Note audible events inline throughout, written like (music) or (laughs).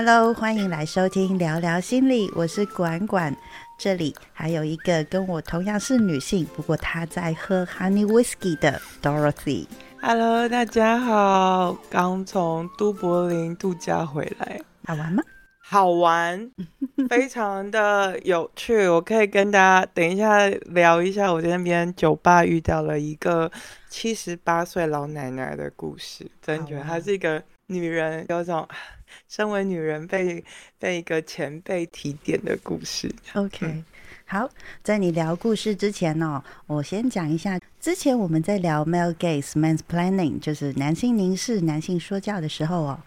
Hello，欢迎来收听聊聊心理，我是管管。这里还有一个跟我同样是女性，不过她在喝 Honey Whiskey 的 Dorothy。Hello，大家好，刚从都柏林度假回来，好玩吗？好玩，(laughs) 非常的有趣。我可以跟大家等一下聊一下我在那边酒吧遇到了一个七十八岁老奶奶的故事，真觉得她是一个女人，有种身为女人被被一个前辈提点的故事。OK，好，在你聊故事之前哦，我先讲一下，之前我们在聊 male gaze man's planning，就是男性凝视、男性说教的时候哦，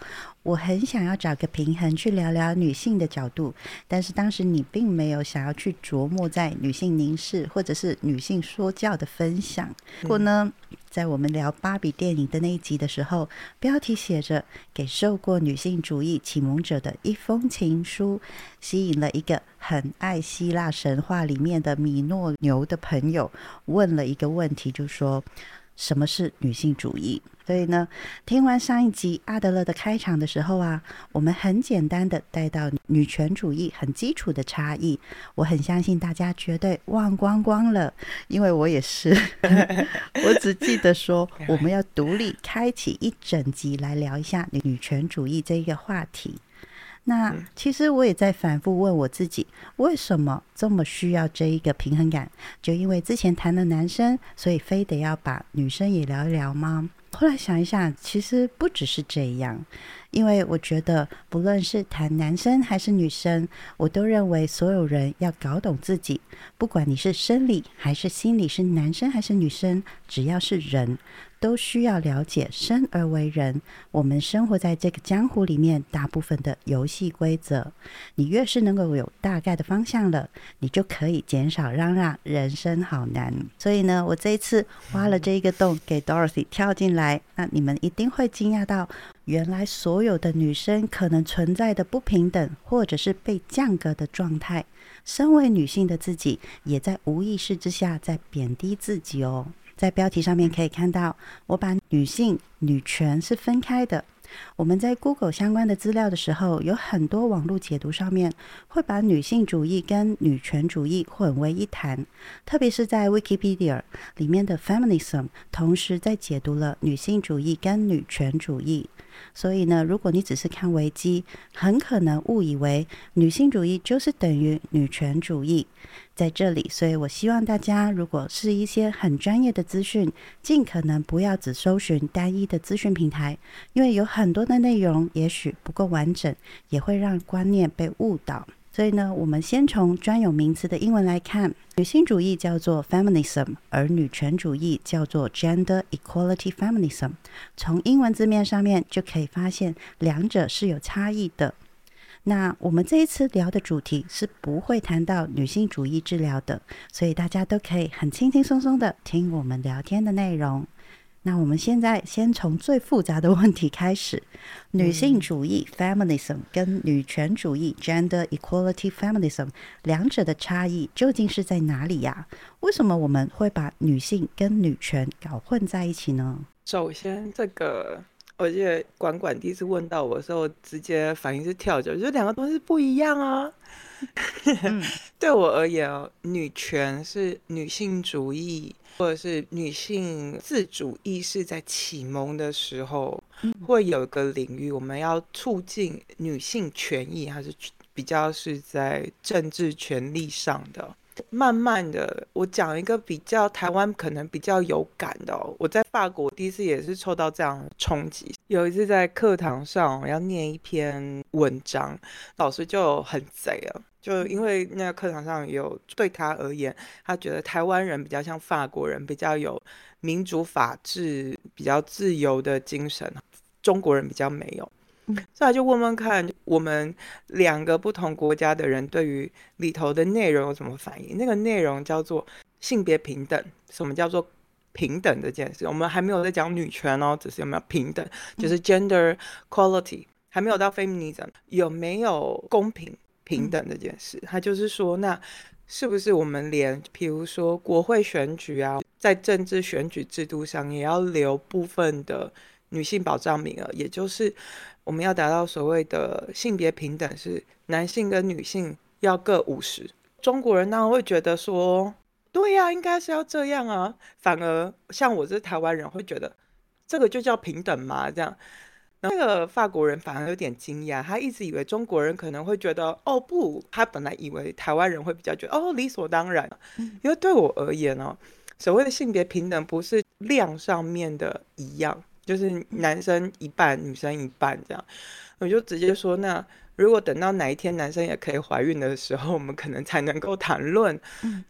我很想要找个平衡去聊聊女性的角度，但是当时你并没有想要去琢磨在女性凝视或者是女性说教的分享。不过呢，在我们聊芭比电影的那一集的时候，标题写着“给受过女性主义启蒙者的一封情书”，吸引了一个很爱希腊神话里面的米诺牛的朋友，问了一个问题，就说。什么是女性主义？所以呢，听完上一集阿德勒的开场的时候啊，我们很简单的带到女权主义很基础的差异。我很相信大家绝对忘光光了，因为我也是。(laughs) 我只记得说，(laughs) 我们要独立开启一整集来聊一下女权主义这一个话题。那其实我也在反复问我自己，为什么这么需要这一个平衡感？就因为之前谈了男生，所以非得要把女生也聊一聊吗？后来想一想，其实不只是这样，因为我觉得不论是谈男生还是女生，我都认为所有人要搞懂自己，不管你是生理还是心理，是男生还是女生，只要是人。都需要了解生而为人，我们生活在这个江湖里面，大部分的游戏规则，你越是能够有大概的方向了，你就可以减少嚷嚷人生好难。所以呢，我这一次挖了这一个洞给 Dorothy 跳进来，那你们一定会惊讶到，原来所有的女生可能存在的不平等，或者是被降格的状态，身为女性的自己，也在无意识之下在贬低自己哦。在标题上面可以看到，我把女性、女权是分开的。我们在 Google 相关的资料的时候，有很多网络解读上面会把女性主义跟女权主义混为一谈，特别是在 Wikipedia 里面的 Feminism，同时在解读了女性主义跟女权主义。所以呢，如果你只是看维基，很可能误以为女性主义就是等于女权主义。在这里，所以我希望大家，如果是一些很专业的资讯，尽可能不要只搜寻单一的资讯平台，因为有很多的内容也许不够完整，也会让观念被误导。所以呢，我们先从专有名词的英文来看，女性主义叫做 feminism，而女权主义叫做 gender equality feminism。从英文字面上面就可以发现，两者是有差异的。那我们这一次聊的主题是不会谈到女性主义治疗的，所以大家都可以很轻轻松松的听我们聊天的内容。那我们现在先从最复杂的问题开始：女性主义 （feminism） 跟女权主义 （gender equality feminism） 两者的差异究竟是在哪里呀？为什么我们会把女性跟女权搞混在一起呢？首先，这个我记得管管第一次问到我的时候，直接反应是跳脚，就两个东西不一样啊。嗯 (laughs) 对我而言哦，女权是女性主义或者是女性自主意识在启蒙的时候，会有一个领域，我们要促进女性权益，还是比较是在政治权利上的。慢慢的，我讲一个比较台湾可能比较有感的哦。我在法国第一次也是受到这样冲击。有一次在课堂上，我要念一篇文章，老师就很贼了，就因为那个课堂上有对他而言，他觉得台湾人比较像法国人，比较有民主法治、比较自由的精神，中国人比较没有。所以他就问问看，我们两个不同国家的人对于里头的内容有什么反应？那个内容叫做性别平等。什么叫做平等这件事？我们还没有在讲女权哦，只是有没有平等，就是 gender quality，还没有到 feminism，有没有公平平等这件事？他就是说，那是不是我们连，比如说国会选举啊，在政治选举制度上也要留部分的。女性保障名额，也就是我们要达到所谓的性别平等，是男性跟女性要各五十。中国人当然会觉得说，对呀，应该是要这样啊。反而像我这台湾人会觉得，这个就叫平等嘛？这样。那个法国人反而有点惊讶，他一直以为中国人可能会觉得，哦不，他本来以为台湾人会比较觉得，哦理所当然。因为对我而言呢，所谓的性别平等不是量上面的一样，就是男生一半，女生一半这样。我就直接说那。如果等到哪一天男生也可以怀孕的时候，我们可能才能够谈论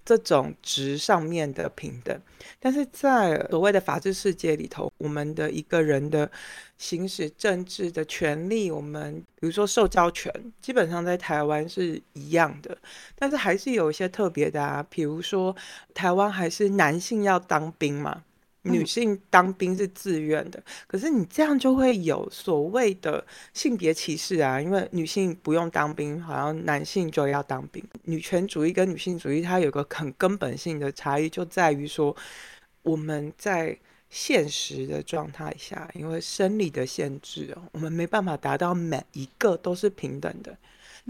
这种值上面的平等。但是在所谓的法治世界里头，我们的一个人的行使政治的权利，我们比如说受教权，基本上在台湾是一样的，但是还是有一些特别的啊，比如说台湾还是男性要当兵嘛。女性当兵是自愿的，可是你这样就会有所谓的性别歧视啊，因为女性不用当兵，好像男性就要当兵。女权主义跟女性主义它有个很根本性的差异，就在于说我们在现实的状态下，因为生理的限制哦，我们没办法达到每一个都是平等的。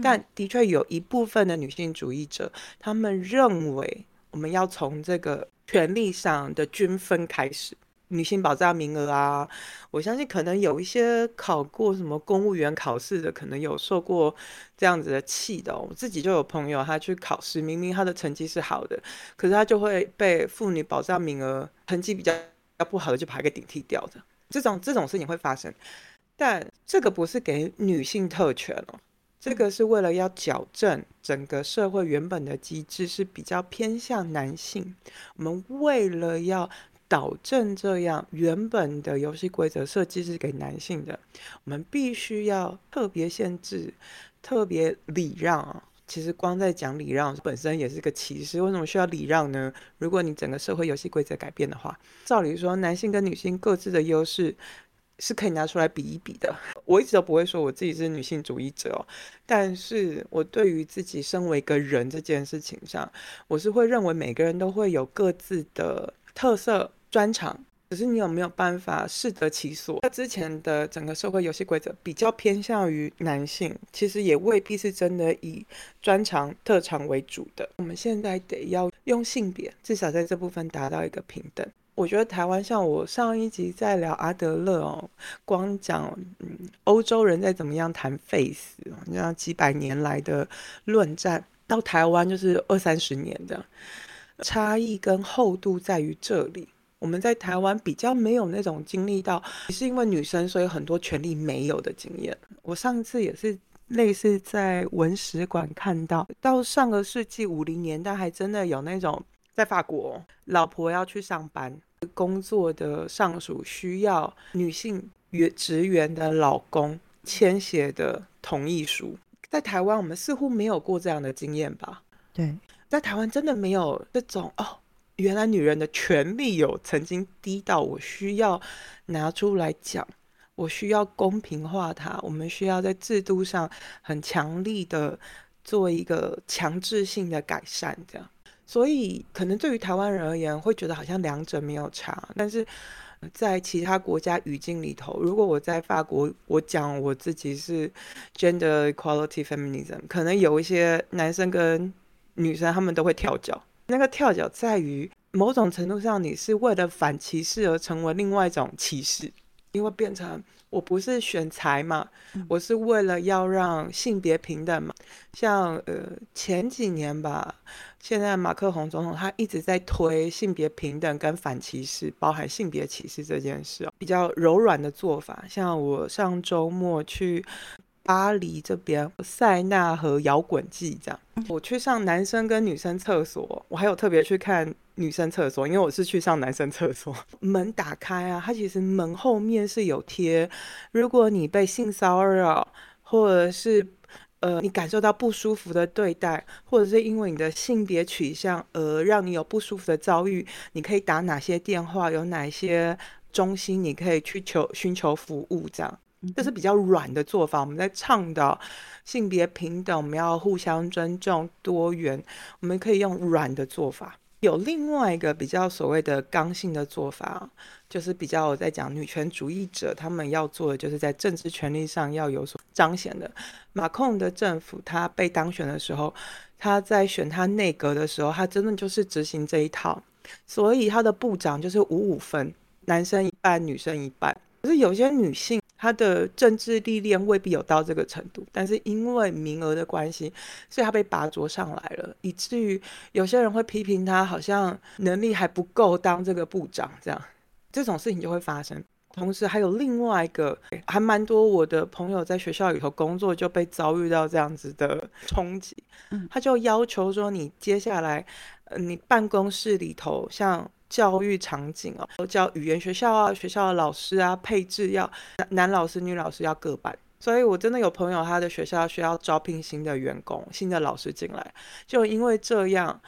但的确有一部分的女性主义者，他们认为我们要从这个。权利上的均分开始，女性保障名额啊，我相信可能有一些考过什么公务员考试的，可能有受过这样子的气的。我自己就有朋友，他去考试，明明他的成绩是好的，可是他就会被妇女保障名额成绩比较较不好的就把他给顶替掉的。这种这种事情会发生，但这个不是给女性特权哦。这个是为了要矫正整个社会原本的机制是比较偏向男性，我们为了要导正这样原本的游戏规则设计是给男性的，我们必须要特别限制、特别礼让。其实光在讲礼让本身也是个歧视。为什么需要礼让呢？如果你整个社会游戏规则改变的话，照理说男性跟女性各自的优势。是可以拿出来比一比的。我一直都不会说我自己是女性主义者哦，但是我对于自己身为一个人这件事情上，我是会认为每个人都会有各自的特色专长，只是你有没有办法适得其所。那之前的整个社会游戏规则比较偏向于男性，其实也未必是真的以专长特长为主的。我们现在得要用性别，至少在这部分达到一个平等。我觉得台湾像我上一集在聊阿德勒哦，光讲嗯欧洲人在怎么样谈 face，你知道几百年来的论战，到台湾就是二三十年的差异跟厚度在于这里。我们在台湾比较没有那种经历到，是因为女生所以很多权利没有的经验。我上次也是类似在文史馆看到，到上个世纪五零年代还真的有那种。在法国，老婆要去上班，工作的上属需要女性员职员的老公签写的同意书。在台湾，我们似乎没有过这样的经验吧？对，在台湾真的没有这种哦，原来女人的权利有曾经低到我需要拿出来讲，我需要公平化它，我们需要在制度上很强力的做一个强制性的改善，这样。所以，可能对于台湾人而言，会觉得好像两者没有差。但是在其他国家语境里头，如果我在法国，我讲我自己是 gender equality feminism，可能有一些男生跟女生他们都会跳脚。那个跳脚在于某种程度上，你是为了反歧视而成为另外一种歧视，因为变成我不是选材嘛，我是为了要让性别平等嘛。像呃前几年吧。现在马克宏总统他一直在推性别平等跟反歧视，包含性别歧视这件事哦，比较柔软的做法。像我上周末去巴黎这边塞纳河摇滚季这样，我去上男生跟女生厕所，我还有特别去看女生厕所，因为我是去上男生厕所。(laughs) 门打开啊，它其实门后面是有贴，如果你被性骚扰或者是。呃，你感受到不舒服的对待，或者是因为你的性别取向而让你有不舒服的遭遇，你可以打哪些电话？有哪些中心你可以去求寻求服务？这样，这是比较软的做法。我们在倡导性别平等，我们要互相尊重、多元，我们可以用软的做法。有另外一个比较所谓的刚性的做法，就是比较我在讲女权主义者他们要做的，就是在政治权利上要有所彰显的。马控的政府他被当选的时候，他在选他内阁的时候，他真的就是执行这一套，所以他的部长就是五五分，男生一半，女生一半。可是有些女性。他的政治历练未必有到这个程度，但是因为名额的关系，所以他被拔擢上来了，以至于有些人会批评他好像能力还不够当这个部长，这样这种事情就会发生。同时还有另外一个，还蛮多我的朋友在学校里头工作就被遭遇到这样子的冲击，他就要求说你接下来，呃，你办公室里头像。教育场景哦，教语言学校啊，学校的老师啊，配置要男老师、女老师要各半。所以我真的有朋友，他的学校需要招聘新的员工、新的老师进来，就因为这样，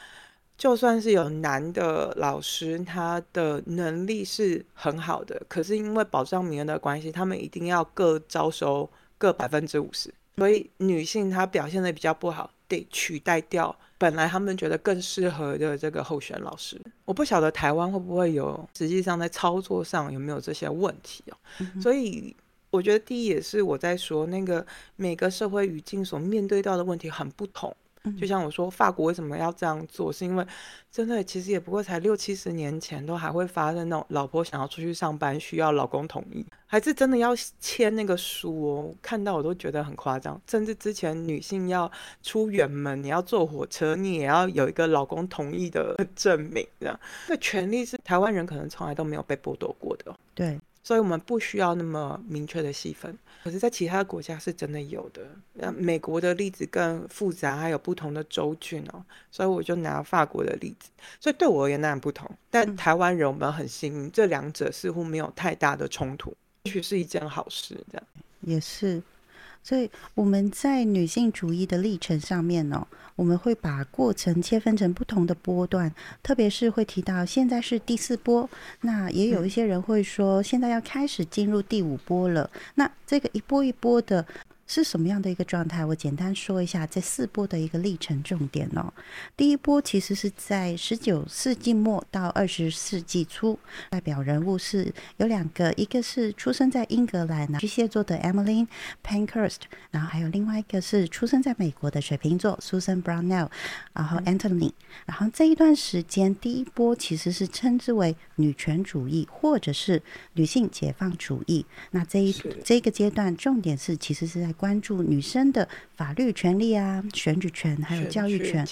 就算是有男的老师，他的能力是很好的，可是因为保障名额的关系，他们一定要各招收各百分之五十，所以女性她表现的比较不好，得取代掉。本来他们觉得更适合的这个候选老师，我不晓得台湾会不会有，实际上在操作上有没有这些问题哦。所以我觉得第一也是我在说，那个每个社会语境所面对到的问题很不同。就像我说，法国为什么要这样做？是因为真的其实也不过才六七十年前，都还会发生那种老婆想要出去上班需要老公同意，还是真的要签那个书哦。看到我都觉得很夸张。甚至之前女性要出远门，你要坐火车，你也要有一个老公同意的证明，这样。那权利是台湾人可能从来都没有被剥夺过的。对。所以我们不需要那么明确的细分，可是，在其他国家是真的有的。那美国的例子更复杂，还有不同的州郡哦。所以我就拿法国的例子。所以对我而言，那然不同。但台湾人我们很幸运，这两者似乎没有太大的冲突，也许是一件好事。这样也是。所以我们在女性主义的历程上面呢，我们会把过程切分成不同的波段，特别是会提到现在是第四波，那也有一些人会说现在要开始进入第五波了。那这个一波一波的。是什么样的一个状态？我简单说一下这四波的一个历程重点哦。第一波其实是在十九世纪末到二十世纪初，代表人物是有两个，一个是出生在英格兰巨蟹座的 Emily Pankhurst，然后还有另外一个是出生在美国的水瓶座 Susan Brownell，然后 Anthony。然后这一段时间，第一波其实是称之为女权主义或者是女性解放主义。那这一这个阶段重点是其实是在关注女生的法律权利啊、选举权，还有教育权。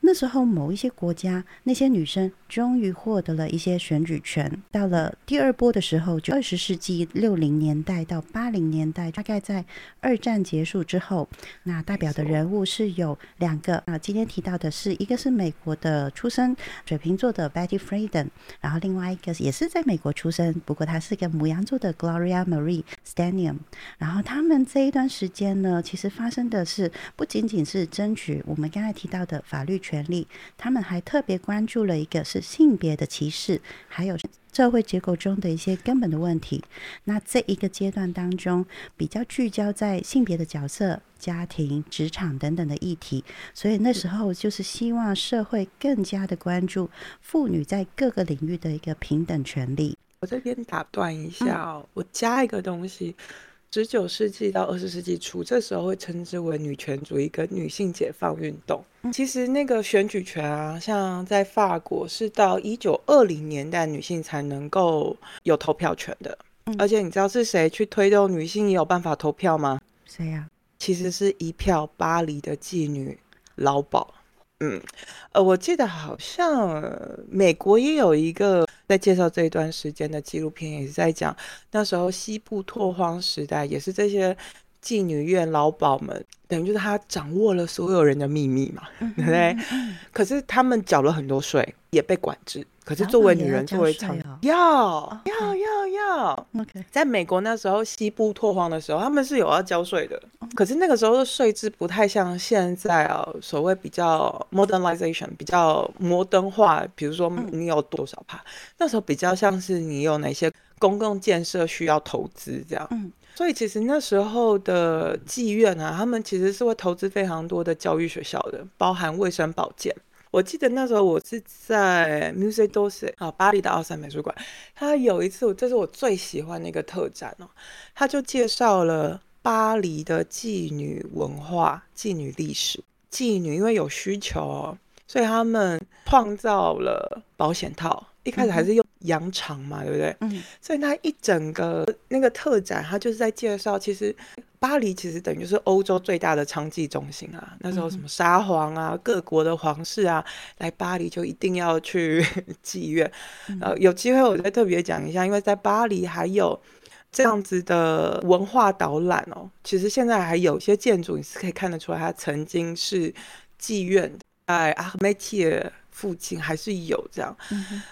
那时候，某一些国家那些女生终于获得了一些选举权。到了第二波的时候，就二十世纪六零年代到八零年代，大概在二战结束之后，那代表的人物是有两个啊。今天提到的是一个是美国的出生水瓶座的 Betty Friedan，然后另外一个也是在美国出生，不过她是个母羊座的 Gloria Marie Stanium，。然后他们这一段时之间呢，其实发生的是不仅仅是争取我们刚才提到的法律权利，他们还特别关注了一个是性别的歧视，还有社会结构中的一些根本的问题。那这一个阶段当中，比较聚焦在性别的角色、家庭、职场等等的议题，所以那时候就是希望社会更加的关注妇女在各个领域的一个平等权利。我这边打断一下，我加一个东西。十九世纪到二十世纪初，这时候会称之为女权主义跟女性解放运动。其实那个选举权啊，像在法国是到一九二零年代女性才能够有投票权的。而且你知道是谁去推动女性也有办法投票吗？谁呀？其实是一票巴黎的妓女劳保。嗯，呃，我记得好像美国也有一个在介绍这一段时间的纪录片，也是在讲那时候西部拓荒时代，也是这些妓女院老鸨们，等于就是他掌握了所有人的秘密嘛，对不对？可是他们缴了很多税，也被管制。可是作为女人，作为长要要要要，OK，在美国那时候西部拓荒的时候，他们是有要交税的。可是那个时候的税制不太像现在啊，所谓比较 modernization，比较摩登化。比如说你有多少帕，那时候比较像是你有哪些公共建设需要投资这样。嗯，所以其实那时候的妓院啊，他们其实是会投资非常多的教育学校的，包含卫生保健。我记得那时候我是在 Music d o s e 啊，巴黎的奥赛美术馆。他有一次，这是我最喜欢的一个特展哦，他就介绍了巴黎的妓女文化、妓女历史。妓女因为有需求哦，所以他们创造了保险套。一开始还是用羊肠嘛，对不对？嗯。所以那一整个那个特展，他就是在介绍，其实巴黎其实等于是欧洲最大的娼妓中心啊。那时候什么沙皇啊，各国的皇室啊，来巴黎就一定要去 (laughs) 妓院。呃，有机会我再特别讲一下，因为在巴黎还有这样子的文化导览哦。其实现在还有些建筑，你是可以看得出来，它曾经是妓院，在阿梅提尔。附近还是有这样，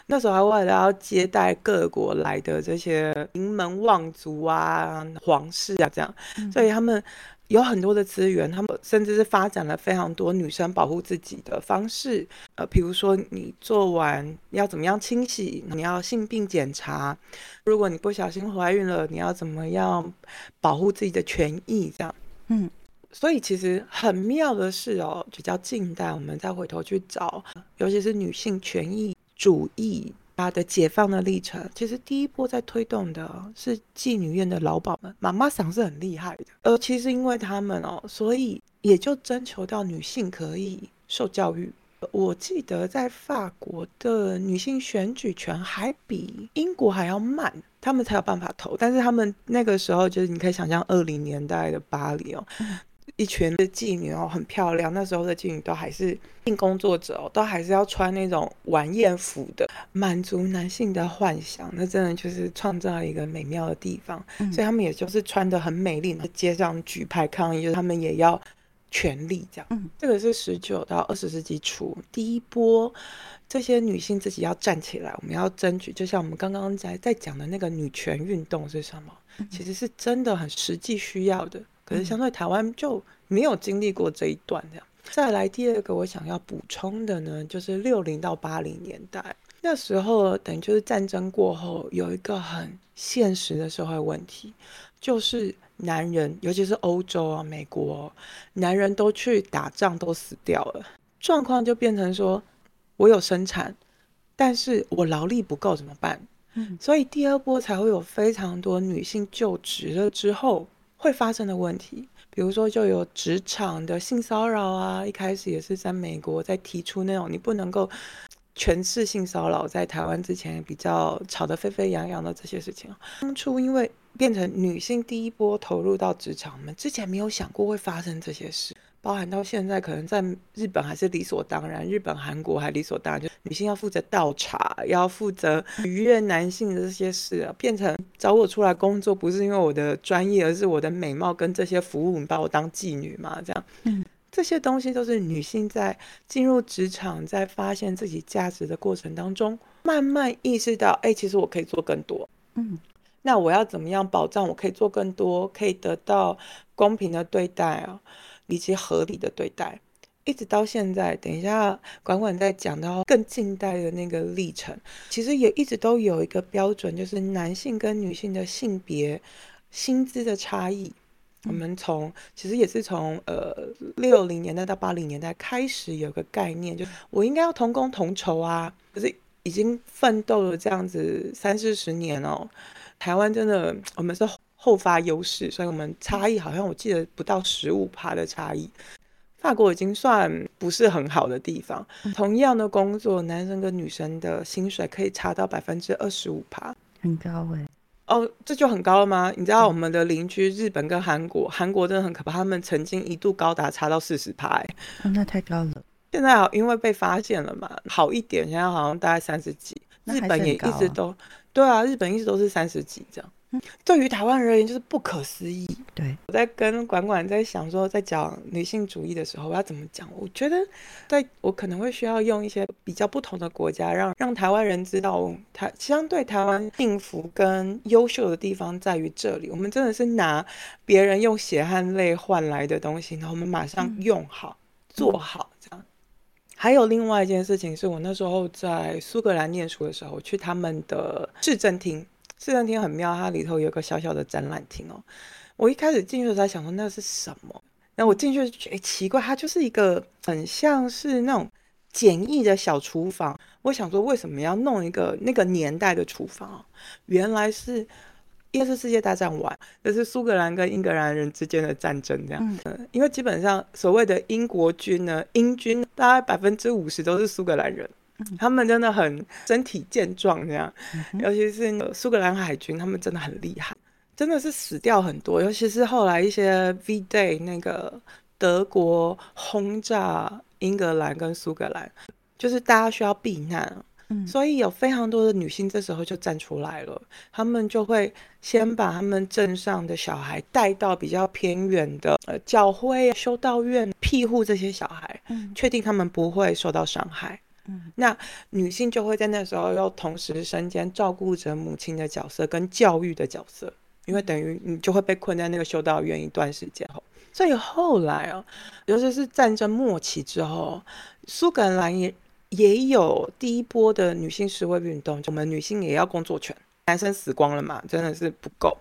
那时候还为了要接待各国来的这些名门望族啊、皇室啊这样，所以他们有很多的资源，他们甚至是发展了非常多女生保护自己的方式。呃，比如说你做完要怎么样清洗，你要性病检查，如果你不小心怀孕了，你要怎么样保护自己的权益这样。嗯。所以其实很妙的是哦，比较近代，我们再回头去找，尤其是女性权益主义它的解放的历程，其实第一波在推动的是妓女院的老鸨们，妈妈桑是很厉害的。而其实因为他们哦，所以也就征求到女性可以受教育。我记得在法国的女性选举权还比英国还要慢，他们才有办法投。但是他们那个时候就是你可以想象二零年代的巴黎哦。一群的妓女哦，很漂亮。那时候的妓女都还是性工作者哦，都还是要穿那种晚宴服的，满足男性的幻想。那真的就是创造了一个美妙的地方。所以他们也就是穿的很美丽，街上举牌抗议，就是他们也要权利这样。嗯，这个是十九到二十世纪初第一波，这些女性自己要站起来，我们要争取。就像我们刚刚在在讲的那个女权运动是什么？其实是真的很实际需要的。可是相对台湾就没有经历过这一段这样。再来第二个我想要补充的呢，就是六零到八零年代那时候，等于就是战争过后有一个很现实的社会问题，就是男人，尤其是欧洲啊、美国，男人都去打仗都死掉了，状况就变成说，我有生产，但是我劳力不够怎么办？嗯，所以第二波才会有非常多女性就职了之后。会发生的问题，比如说就有职场的性骚扰啊，一开始也是在美国在提出那种你不能够全是性骚扰，在台湾之前比较吵得沸沸扬扬的这些事情，当初因为变成女性第一波投入到职场，我们之前没有想过会发生这些事。包含到现在，可能在日本还是理所当然，日本、韩国还理所当然，就女性要负责倒茶，要负责愉悦男性的这些事啊，变成找我出来工作，不是因为我的专业，而是我的美貌跟这些服务，你把我当妓女嘛？这样，嗯，这些东西都是女性在进入职场，在发现自己价值的过程当中，慢慢意识到，哎，其实我可以做更多，嗯，那我要怎么样保障我可以做更多，可以得到公平的对待啊？以及合理的对待，一直到现在。等一下，管管在讲到更近代的那个历程，其实也一直都有一个标准，就是男性跟女性的性别薪资的差异。我们从其实也是从呃六零年代到八零年代开始有个概念，就我应该要同工同酬啊。可是已经奋斗了这样子三四十年哦，台湾真的我们是。后发优势，所以我们差异好像我记得不到十五趴的差异。法国已经算不是很好的地方，同样的工作，男生跟女生的薪水可以差到百分之二十五趴，很高哎。哦，这就很高了吗？你知道我们的邻居日本跟韩国，韩国真的很可怕，他们曾经一度高达差到四十趴，哎，那太高了。现在因为被发现了嘛，好一点，现在好像大概三十几。日本也一直都，对啊，日本一直都是三十几这样。对于台湾而言，就是不可思议。对我在跟管管在想说，在讲女性主义的时候，我要怎么讲？我觉得，在我可能会需要用一些比较不同的国家，让让台湾人知道，台相对台湾幸福跟优秀的地方在于这里。我们真的是拿别人用血汗泪换来的东西，然后我们马上用好做好这样。还有另外一件事情，是我那时候在苏格兰念书的时候，去他们的市政厅。市政厅很妙，它里头有个小小的展览厅哦。我一开始进去的时候想说那是什么，然后我进去觉得奇怪，它就是一个很像是那种简易的小厨房。我想说，为什么要弄一个那个年代的厨房？原来是一是世界大战完，这是苏格兰跟英格兰人之间的战争，这样。嗯，因为基本上所谓的英国军呢，英军大概百分之五十都是苏格兰人，他们真的很身体健壮，这样。尤其是苏格兰海军，他们真的很厉害，真的是死掉很多。尤其是后来一些 V Day 那个德国轰炸英格兰跟苏格兰。就是大家需要避难，嗯，所以有非常多的女性这时候就站出来了，她们就会先把他们镇上的小孩带到比较偏远的呃教会、修道院庇护这些小孩，嗯，确定他们不会受到伤害，嗯，那女性就会在那时候又同时身兼照顾着母亲的角色跟教育的角色，因为等于你就会被困在那个修道院一段时间后，所以后来啊，尤其是战争末期之后，苏格兰也。也有第一波的女性示威运动，我们女性也要工作权，男生死光了嘛，真的是不够，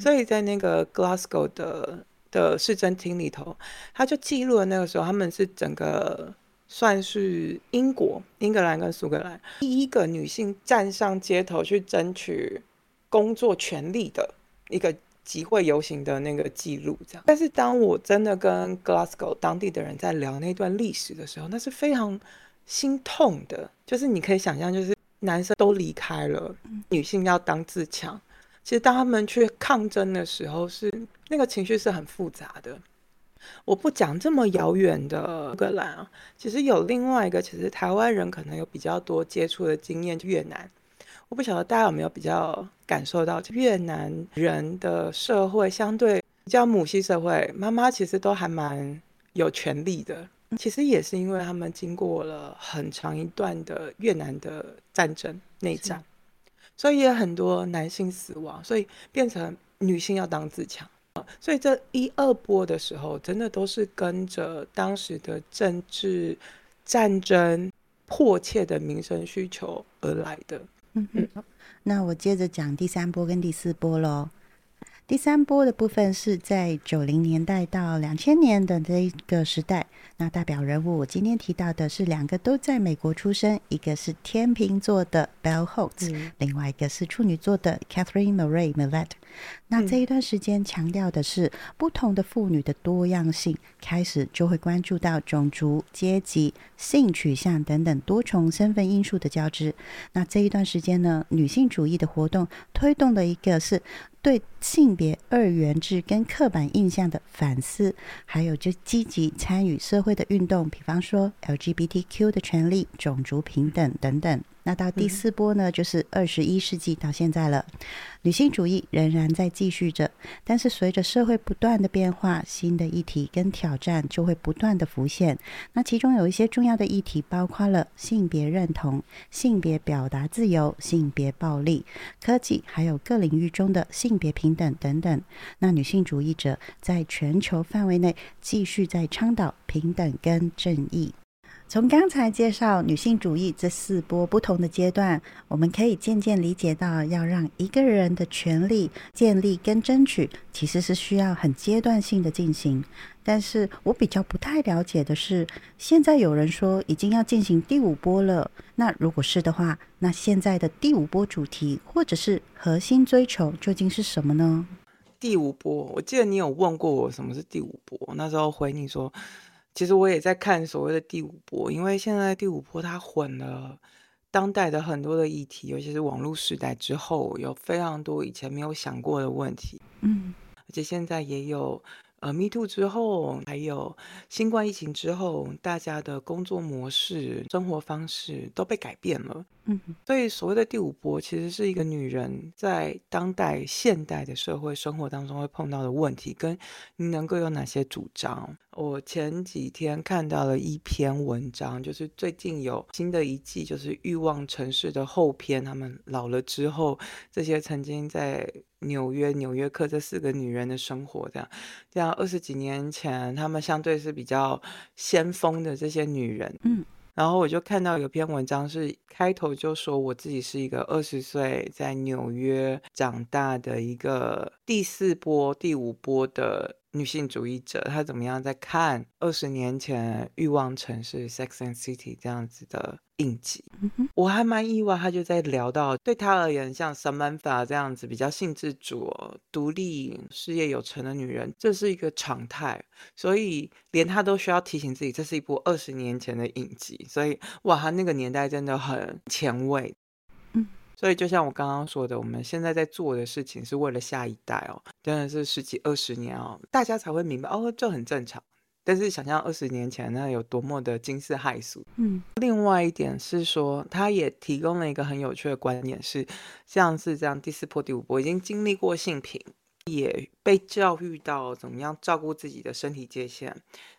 所以在那个 Glasgow 的的市政厅里头，他就记录了那个时候，他们是整个算是英国、英格兰跟苏格兰第一个女性站上街头去争取工作权利的一个集会游行的那个记录，这样。但是当我真的跟 Glasgow 当地的人在聊那段历史的时候，那是非常。心痛的，就是你可以想象，就是男生都离开了，女性要当自强。其实当他们去抗争的时候，是那个情绪是很复杂的。我不讲这么遥远的苏格兰啊，其实有另外一个，其实台湾人可能有比较多接触的经验，越南。我不晓得大家有没有比较感受到，越南人的社会相对比较母系社会，妈妈其实都还蛮有权利的。其实也是因为他们经过了很长一段的越南的战争内战，所以也很多男性死亡，所以变成女性要当自强所以这一二波的时候，真的都是跟着当时的政治战争迫切的民生需求而来的。嗯嗯，那我接着讲第三波跟第四波喽。第三波的部分是在九零年代到两千年的这一个时代。那代表人物，我今天提到的是两个都在美国出生，一个是天秤座的 Bell Holtz，另外一个是处女座的 Catherine Marie Millett。那这一段时间强调的是不同的妇女的多样性，开始就会关注到种族、阶级、性取向等等多重身份因素的交织。那这一段时间呢，女性主义的活动推动的一个是。对性别二元制跟刻板印象的反思，还有就积极参与社会的运动，比方说 LGBTQ 的权利、种族平等等等。那到第四波呢，就是二十一世纪到现在了，女性主义仍然在继续着，但是随着社会不断的变化，新的议题跟挑战就会不断的浮现。那其中有一些重要的议题，包括了性别认同、性别表达自由、性别暴力、科技，还有各领域中的性别平等等等。那女性主义者在全球范围内继续在倡导平等跟正义。从刚才介绍女性主义这四波不同的阶段，我们可以渐渐理解到，要让一个人的权利建立跟争取，其实是需要很阶段性的进行。但是我比较不太了解的是，现在有人说已经要进行第五波了。那如果是的话，那现在的第五波主题或者是核心追求究竟是什么呢？第五波，我记得你有问过我什么是第五波，那时候回你说。其实我也在看所谓的第五波，因为现在第五波它混了当代的很多的议题，尤其是网络时代之后，有非常多以前没有想过的问题。嗯，而且现在也有。呃，Me Too 之后，还有新冠疫情之后，大家的工作模式、生活方式都被改变了。嗯，所以所谓的第五波，其实是一个女人在当代现代的社会生活当中会碰到的问题，跟你能够有哪些主张。我前几天看到了一篇文章，就是最近有新的一季，就是《欲望城市》的后篇，他们老了之后，这些曾经在。纽约、纽约客这四个女人的生活，这样，这样二十几年前，她们相对是比较先锋的这些女人，嗯，然后我就看到有篇文章是开头就说我自己是一个二十岁在纽约长大的一个第四波、第五波的。女性主义者，她怎么样在看二十年前欲望城市 Sex and City 这样子的印记。我还蛮意外，她就在聊到对她而言，像 Samantha 这样子比较性自主、独立、事业有成的女人，这是一个常态。所以连她都需要提醒自己，这是一部二十年前的影集。所以哇，她那个年代真的很前卫。所以，就像我刚刚说的，我们现在在做的事情是为了下一代哦，真的是十几二十年哦，大家才会明白哦，这很正常。但是想象二十年前那有多么的惊世骇俗。嗯，另外一点是说，他也提供了一个很有趣的观点，是像是这样第四波、第五波已经经历过性平，也被教育到怎么样照顾自己的身体界限，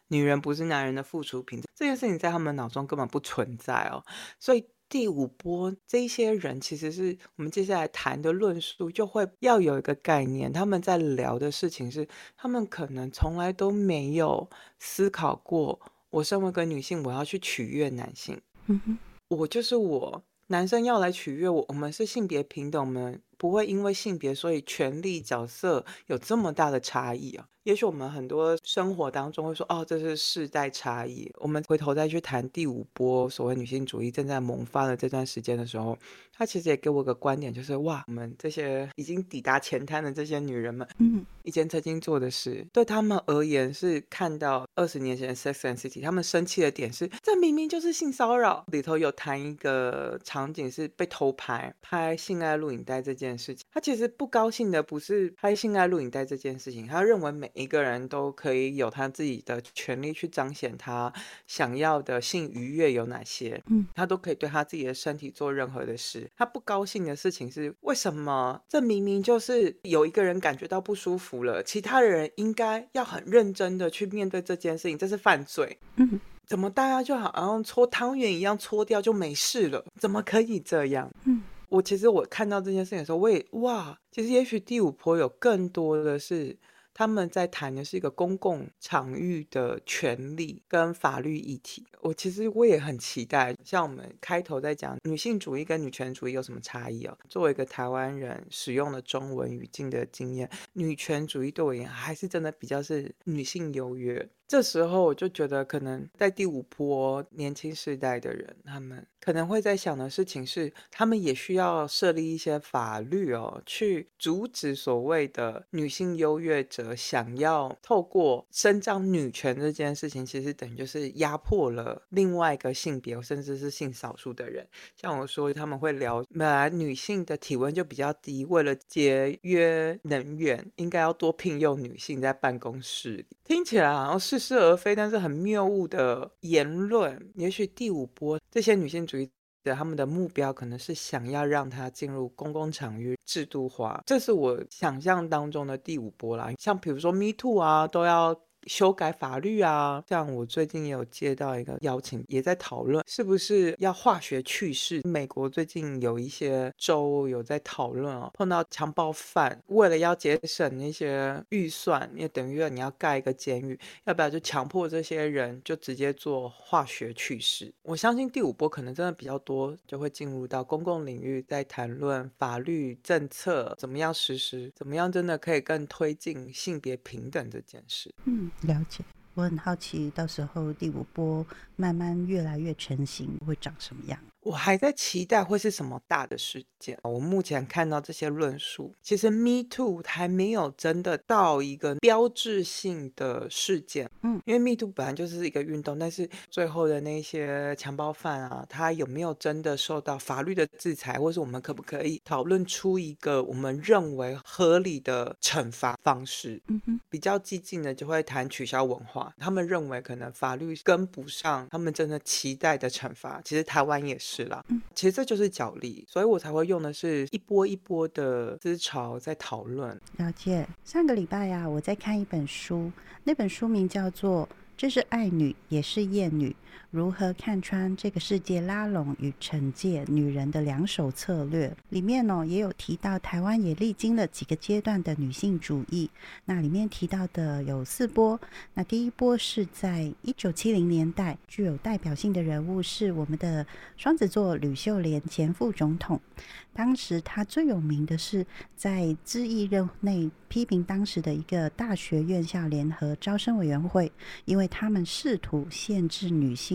女人不是男人的附属品，这件事情在他们脑中根本不存在哦，所以。第五波这些人，其实是我们接下来谈的论述，就会要有一个概念。他们在聊的事情是，他们可能从来都没有思考过，我身为一个女性，我要去取悦男性。嗯哼，我就是我，男生要来取悦我，我们是性别平等，我们不会因为性别，所以权力角色有这么大的差异啊。也许我们很多生活当中会说，哦，这是世代差异。我们回头再去谈第五波所谓女性主义正在萌发的这段时间的时候，他其实也给我个观点，就是哇，我们这些已经抵达前滩的这些女人们，嗯，以前曾经做的事，对他们而言是看到二十年前的 Sex and City，他们生气的点是，这明明就是性骚扰。里头有谈一个场景是被偷拍，拍性爱录影带这件事情，他其实不高兴的不是拍性爱录影带这件事情，他认为每一个人都可以有他自己的权利去彰显他想要的性愉悦有哪些，嗯，他都可以对他自己的身体做任何的事。他不高兴的事情是为什么？这明明就是有一个人感觉到不舒服了，其他的人应该要很认真的去面对这件事情，这是犯罪。嗯，怎么大家就好像搓汤圆一样搓掉就没事了？怎么可以这样？嗯，我其实我看到这件事情的时候，我也哇，其实也许第五波有更多的是。他们在谈的是一个公共场域的权利跟法律议题。我其实我也很期待，像我们开头在讲女性主义跟女权主义有什么差异哦。作为一个台湾人使用的中文语境的经验，女权主义对我而言还是真的比较是女性优越。这时候我就觉得，可能在第五波年轻世代的人，他们可能会在想的事情是，他们也需要设立一些法律哦，去阻止所谓的女性优越者想要透过伸张女权这件事情，其实等于就是压迫了另外一个性别，甚至是性少数的人。像我说，他们会聊，本来女性的体温就比较低，为了节约能源，应该要多聘用女性在办公室里，听起来好像是。似是而非，但是很谬误的言论。也许第五波这些女性主义者，他们的目标可能是想要让她进入公共场域制度化，这是我想象当中的第五波啦。像比如说 Me Too 啊，都要。修改法律啊，像我最近也有接到一个邀请，也在讨论是不是要化学去世。美国最近有一些州有在讨论哦，碰到强暴犯，为了要节省那些预算，也等于你要盖一个监狱，要不要就强迫这些人就直接做化学去世？我相信第五波可能真的比较多，就会进入到公共领域，在谈论法律政策怎么样实施，怎么样真的可以更推进性别平等这件事。嗯。了解，我很好奇，到时候第五波慢慢越来越成型，会长什么样？我还在期待会是什么大的事件。我目前看到这些论述，其实 Me Too 还没有真的到一个标志性的事件。嗯，因为 Me Too 本来就是一个运动，但是最后的那些强暴犯啊，他有没有真的受到法律的制裁，或是我们可不可以讨论出一个我们认为合理的惩罚方式？嗯哼，比较激进的就会谈取消文化，他们认为可能法律跟不上他们真的期待的惩罚。其实台湾也是。是啦，嗯，其实这就是角力，所以我才会用的是一波一波的思潮在讨论。了解，上个礼拜呀，我在看一本书，那本书名叫做《这是爱女，也是厌女》。如何看穿这个世界拉拢与惩戒女人的两手策略？里面呢也有提到，台湾也历经了几个阶段的女性主义。那里面提到的有四波。那第一波是在一九七零年代，具有代表性的人物是我们的双子座吕秀莲前副总统。当时她最有名的是在知议任内批评当时的一个大学院校联合招生委员会，因为他们试图限制女性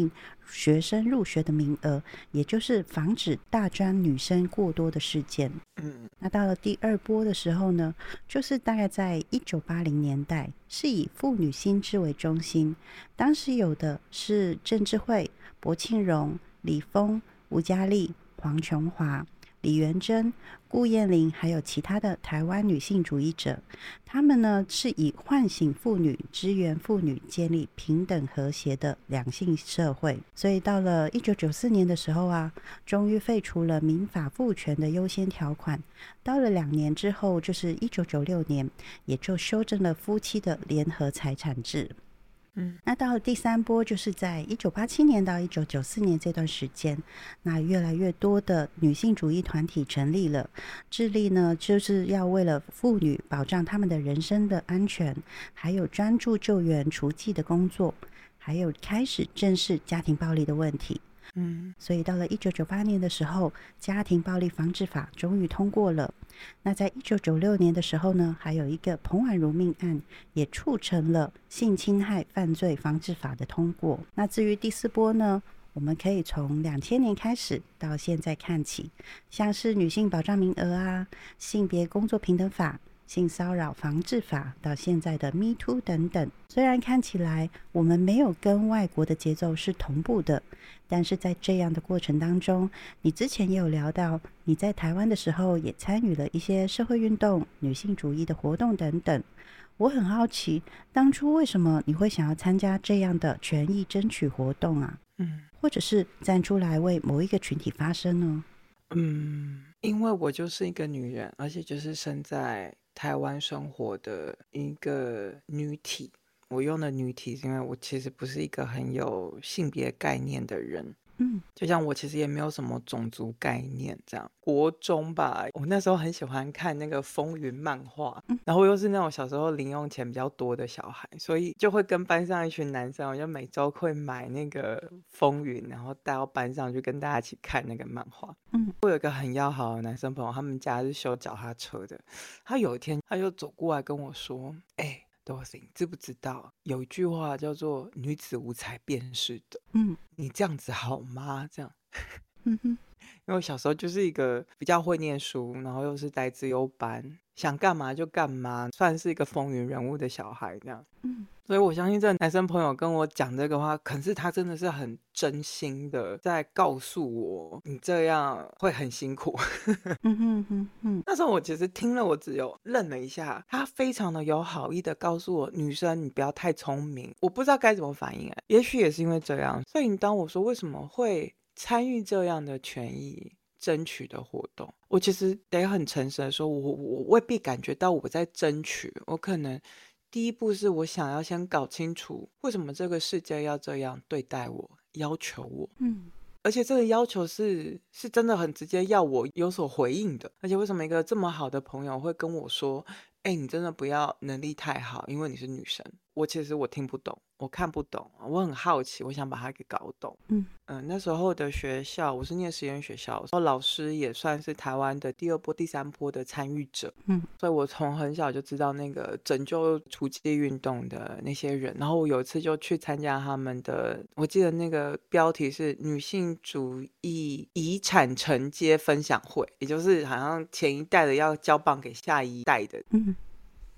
学生入学的名额，也就是防止大专女生过多的事件。嗯那到了第二波的时候呢，就是大概在一九八零年代，是以妇女心智为中心。当时有的是郑智慧、薄庆荣、李峰、吴佳丽、黄琼华、李元珍、顾燕玲，还有其他的台湾女性主义者。他们呢是以唤醒妇女、支援妇女、建立平等和谐的两性社会。所以到了一九九四年的时候啊，终于废除了民法父权的优先条款。到了两年之后，就是一九九六年，也就修正了夫妻的联合财产制。嗯，那到了第三波，就是在一九八七年到一九九四年这段时间，那越来越多的女性主义团体成立了，致力呢就是要为了妇女保障她们的人身的安全，还有专注救援除妓的工作，还有开始正视家庭暴力的问题。嗯所以到了一九九八年的时候，家庭暴力防治法终于通过了。那在一九九六年的时候呢，还有一个彭婉如命案，也促成了性侵害犯罪防治法的通过。那至于第四波呢，我们可以从两千年开始到现在看起，像是女性保障名额啊、性别工作平等法、性骚扰防治法，到现在的 Me Too 等等。虽然看起来我们没有跟外国的节奏是同步的，但是在这样的过程当中，你之前也有聊到，你在台湾的时候也参与了一些社会运动、女性主义的活动等等。我很好奇，当初为什么你会想要参加这样的权益争取活动啊？嗯或者是站出来为某一个群体发声呢？嗯，因为我就是一个女人，而且就是生在台湾生活的一个女体。我用的女体是因为我其实不是一个很有性别概念的人。嗯就像我其实也没有什么种族概念，这样。国中吧，我那时候很喜欢看那个风云漫画，嗯然后又是那种小时候零用钱比较多的小孩，所以就会跟班上一群男生，我就每周会买那个风云，然后带到班上去跟大家一起看那个漫画。嗯，我有一个很要好的男生朋友，他们家是修脚踏车的，他有一天他就走过来跟我说：“哎、知不知道有一句话叫做‘女子无才便是德’？嗯你这样子好吗？”这样。(laughs) 嗯哼因为我小时候就是一个比较会念书，然后又是带自优班，想干嘛就干嘛，算是一个风云人物的小孩这样。嗯所以我相信这个男生朋友跟我讲这个话，可是他真的是很真心的在告诉我，你这样会很辛苦。(laughs) 嗯哼哼哼那时候我其实听了，我只有愣了一下。他非常的有好意的告诉我，女生你不要太聪明。我不知道该怎么反应哎，也许也是因为这样，所以你当我说为什么会参与这样的权益争取的活动，我其实得很诚实的说，我我未必感觉到我在争取，我可能。第一步是我想要先搞清楚为什么这个世界要这样对待我，要求我，嗯而且这个要求是是真的很直接，要我有所回应的。而且为什么一个这么好的朋友会跟我说：“哎、你真的不要能力太好，因为你是女生。”我其实我听不懂，我看不懂，我很好奇，我想把它给搞懂。嗯嗯、那时候的学校，我是念实验学校，然后老师也算是台湾的第二波、第三波的参与者。嗯所以我从很小就知道那个拯救除妓运动的那些人，然后我有一次就去参加他们的，我记得那个标题是女性主义遗产承接分享会，也就是好像前一代的要交棒给下一代的。嗯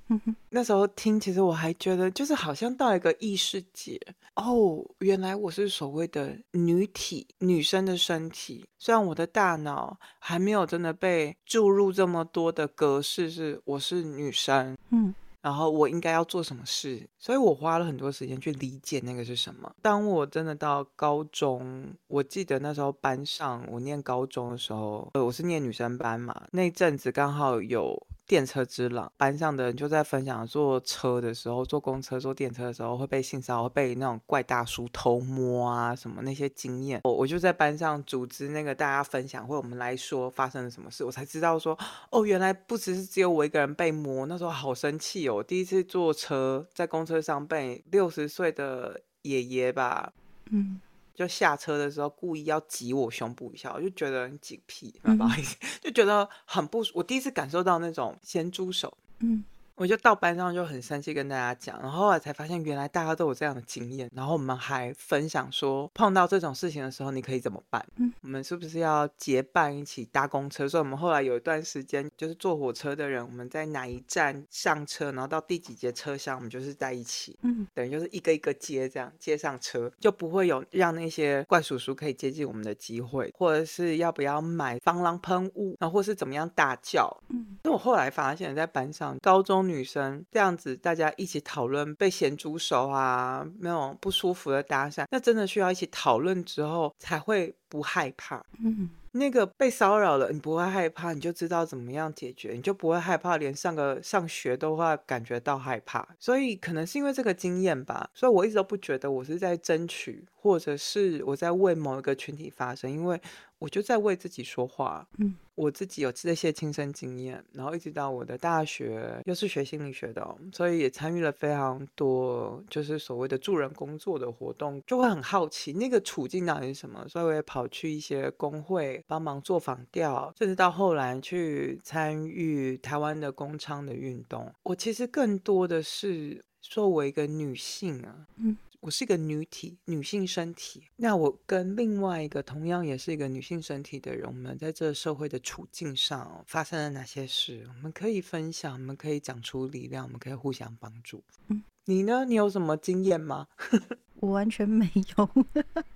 嗯哼那时候听，其实我还觉得就是好像到一个异世界哦，原来我是所谓的女体，女生的身体。虽然我的大脑还没有真的被注入这么多的格式，是我是女生，嗯然后我应该要做什么事，所以我花了很多时间去理解那个是什么。当我真的到高中，我记得那时候班上，我念高中的时候，呃，我是念女生班嘛，那阵子刚好有。电车之狼，班上的人就在分享坐车的时候，坐公车、坐电车的时候会被性骚扰，被那种怪大叔偷摸啊什么那些经验。我我就在班上组织那个大家分享会，我们来说发生了什么事，我才知道说，哦，原来不只是只有我一个人被摸，那时候好生气哦！第一次坐车，在公车上被六十岁的爷爷吧，嗯就下车的时候故意要挤我胸部一下，我就觉得很挤屁，嗯不好意思，就觉得很不舒。我第一次感受到那种咸猪手，嗯我就到班上就很生气跟大家讲，然后后来才发现原来大家都有这样的经验，然后我们还分享说碰到这种事情的时候你可以怎么办？嗯，我们是不是要结伴一起搭公车？所以我们后来有一段时间就是坐火车的人，我们在哪一站上车，然后到第几节车厢，我们就是在一起，嗯，等于就是一个一个接这样接上车，就不会有让那些怪叔叔可以接近我们的机会，或者是要不要买防狼喷雾，然后或是怎么样大叫，嗯，那我后来发现，在班上高中。女生这样子，大家一起讨论被咸猪手啊，那种不舒服的搭讪，那真的需要一起讨论之后才会不害怕。嗯。那个被骚扰了，你不会害怕，你就知道怎么样解决，你就不会害怕，连上个上学都会感觉到害怕。所以可能是因为这个经验吧，所以我一直都不觉得我是在争取，或者是我在为某一个群体发声，因为我就在为自己说话。嗯，我自己有这些亲身经验，然后一直到我的大学又是学心理学的，所以也参与了非常多就是所谓的助人工作的活动，就会很好奇那个处境到底是什么，所以我也跑去一些工会。帮忙做访调，甚至到后来去参与台湾的工厂的运动。我其实更多的是作为一个女性啊，嗯，我是一个女体，女性身体。那我跟另外一个同样也是一个女性身体的人，我们在这社会的处境上发生了哪些事？我们可以分享，我们可以讲出力量，我们可以互相帮助。嗯，你呢？你有什么经验吗？(laughs) 我完全没有。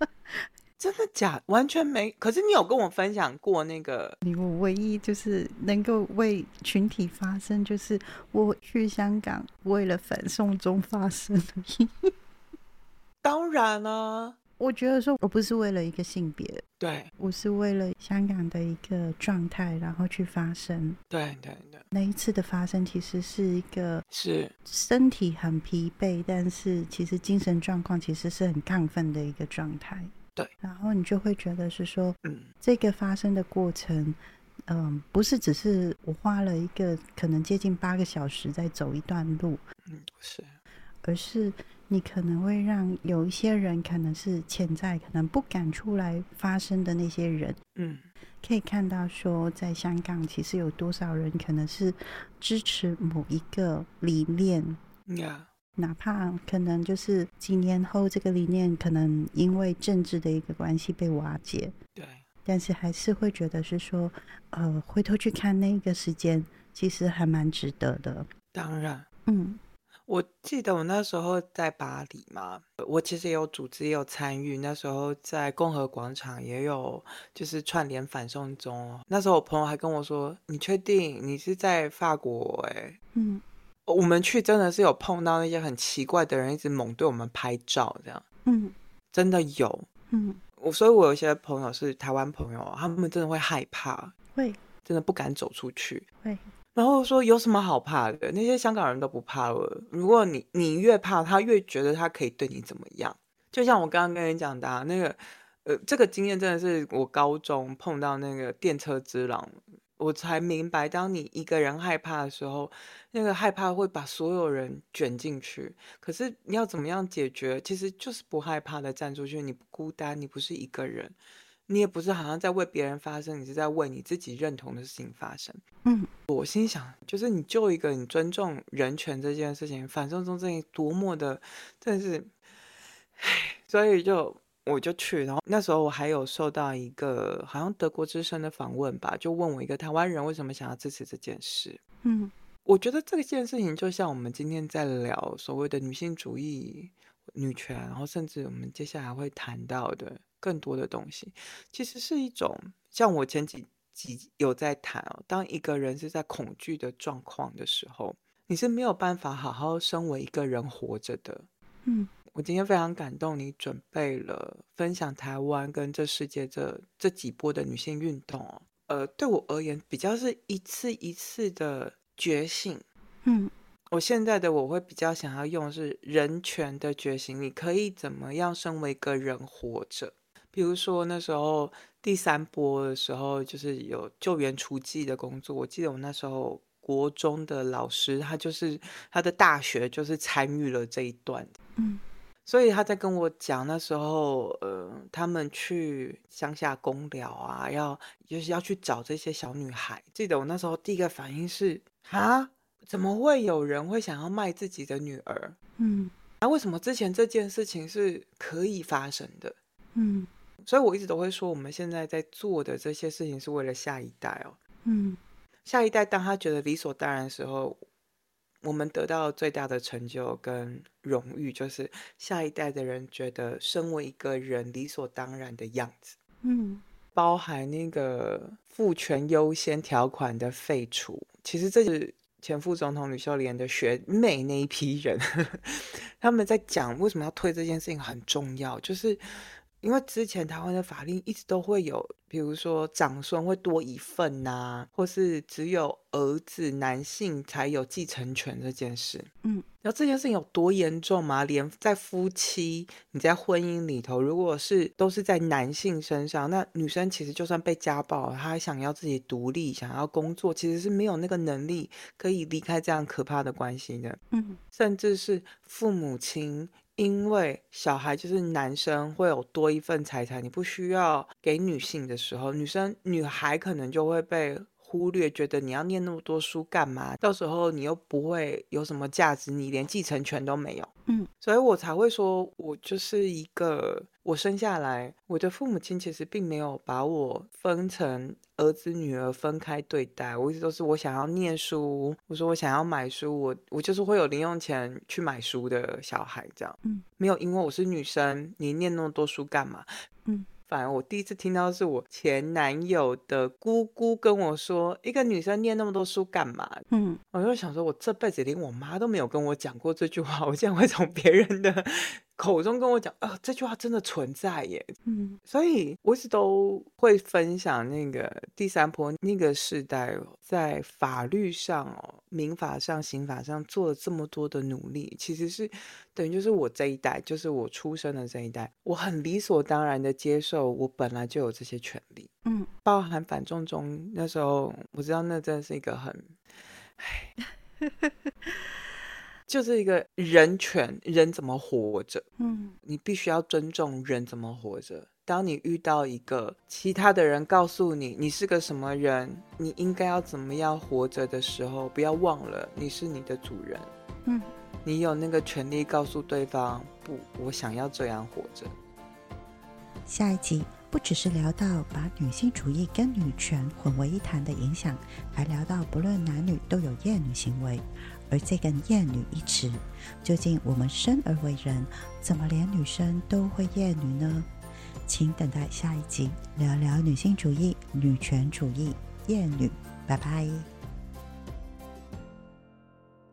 (laughs) 真的假？完全没。可是你有跟我分享过那个？你我唯一就是能够为群体发声，就是我去香港为了反送中发声。当然了，我觉得说我不是为了一个性别，对。我是为了香港的一个状态，然后去发声。对对对，那一次的发生其实是一个是。身体很疲惫，但是其实精神状况其实是很亢奋的一个状态。对，然后你就会觉得是说，嗯，这个发生的过程，嗯，不是只是我花了一个可能接近八个小时在走一段路，嗯，是，而是你可能会让有一些人可能是潜在可能不敢出来发声的那些人，嗯，可以看到说，在香港其实有多少人可能是支持某一个理念，呀。哪怕可能就是几年后，这个理念可能因为政治的一个关系被瓦解，对，但是还是会觉得是说，呃，回头去看那个时间，其实还蛮值得的。当然，嗯，我记得我那时候在巴黎嘛，我其实也有组织，也有参与。那时候在共和广场也有，就是串联反送中。那时候我朋友还跟我说：“你确定你是在法国？”哎，嗯。我们去真的是有碰到那些很奇怪的人，一直猛对我们拍照，这样，嗯，真的有，嗯，我所以，我有一些朋友是台湾朋友，他们真的会害怕，会，真的不敢走出去，会，然后说有什么好怕的？那些香港人都不怕了。如果你你越怕，他越觉得他可以对你怎么样。就像我刚刚跟你讲的，那个，呃，这个经验真的是我高中碰到那个电车之狼。我才明白，当你一个人害怕的时候，那个害怕会把所有人卷进去。可是你要怎么样解决？其实就是不害怕的站出去，你不孤单，你不是一个人，你也不是好像在为别人发声，你是在为你自己认同的事情发声。嗯，我心想，就是你就一个你尊重人权这件事情，反送中正义多么的，真的是，唉，所以就。我就去，然后那时候我还有受到一个好像德国之声的访问吧，就问我一个台湾人为什么想要支持这件事。嗯，我觉得这件事情就像我们今天在聊所谓的女性主义、女权，然后甚至我们接下来会谈到的更多的东西，其实是一种像我前几集有在谈哦，当一个人是在恐惧的状况的时候，你是没有办法好好身为一个人活着的。嗯。我今天非常感动，你准备了分享台湾跟这世界这这几波的女性运动哦。呃，对我而言，比较是一次一次的觉醒。嗯，我现在的我会比较想要用是人权的觉醒，你可以怎么样身为一个人活着？比如说那时候第三波的时候，就是有救援出击的工作。我记得我那时候国中的老师，他就是他的大学就是参与了这一段。嗯。所以他在跟我讲那时候，呃，他们去乡下公寮啊，要就是要去找这些小女孩。记得我那时候第一个反应是啊，怎么会有人会想要卖自己的女儿？嗯那、为什么之前这件事情是可以发生的？嗯所以我一直都会说，我们现在在做的这些事情是为了下一代哦。嗯下一代当他觉得理所当然的时候，我们得到最大的成就跟荣誉，就是下一代的人觉得身为一个人理所当然的样子。嗯包含那个父权优先条款的废除，其实这是前副总统吕秀莲的学妹那一批人，(laughs) 他们在讲为什么要推这件事情很重要，就是因为之前台湾的法令一直都会有，比如说长孙会多一份呐、或是只有儿子男性才有继承权这件事。嗯然后这件事情有多严重吗？连在夫妻，你在婚姻里头，如果是都是在男性身上，那女生其实就算被家暴，她还想要自己独立，想要工作，其实是没有那个能力可以离开这样可怕的关系的。嗯甚至是父母亲因为小孩就是男生会有多一份财产，你不需要给女性的时候，女生女孩可能就会被忽略，觉得你要念那么多书干嘛？到时候你又不会有什么价值，你连继承权都没有。嗯所以我才会说，我就是一个，我生下来，我的父母亲其实并没有把我分成儿子女儿分开对待，我一直都是我想要念书，我说我想要买书，我我就是会有零用钱去买书的小孩，这样，嗯，没有因为我是女生，你念那么多书干嘛？嗯。反而我第一次听到是我前男友的姑姑跟我说，一个女生念那么多书干嘛？嗯我就想说，我这辈子连我妈都没有跟我讲过这句话，我竟然会从别人的口中跟我讲，啊、这句话真的存在耶！嗯所以我一直都会分享那个第三波那个时代哦，在法律上哦、民法上、刑法上做了这么多的努力，其实是等于就是我这一代，就是我出生的这一代，我很理所当然的接受我本来就有这些权利。嗯包含反重中那时候，我知道那真的是一个很，唉，(laughs) 就是一个人权，人怎么活着，嗯你必须要尊重人怎么活着。当你遇到一个其他的人告诉你你是个什么人，你应该要怎么样活着的时候，不要忘了你是你的主人，嗯，你有那个权利告诉对方，不，我想要这样活着。下一集不只是聊到把女性主义跟女权混为一谈的影响，还聊到不论男女都有厌女行为，而这个厌女一词，究竟我们生而为人，怎么连女生都会厌女呢？请等待下一集聊聊女性主义、女权主义、厌女。拜拜。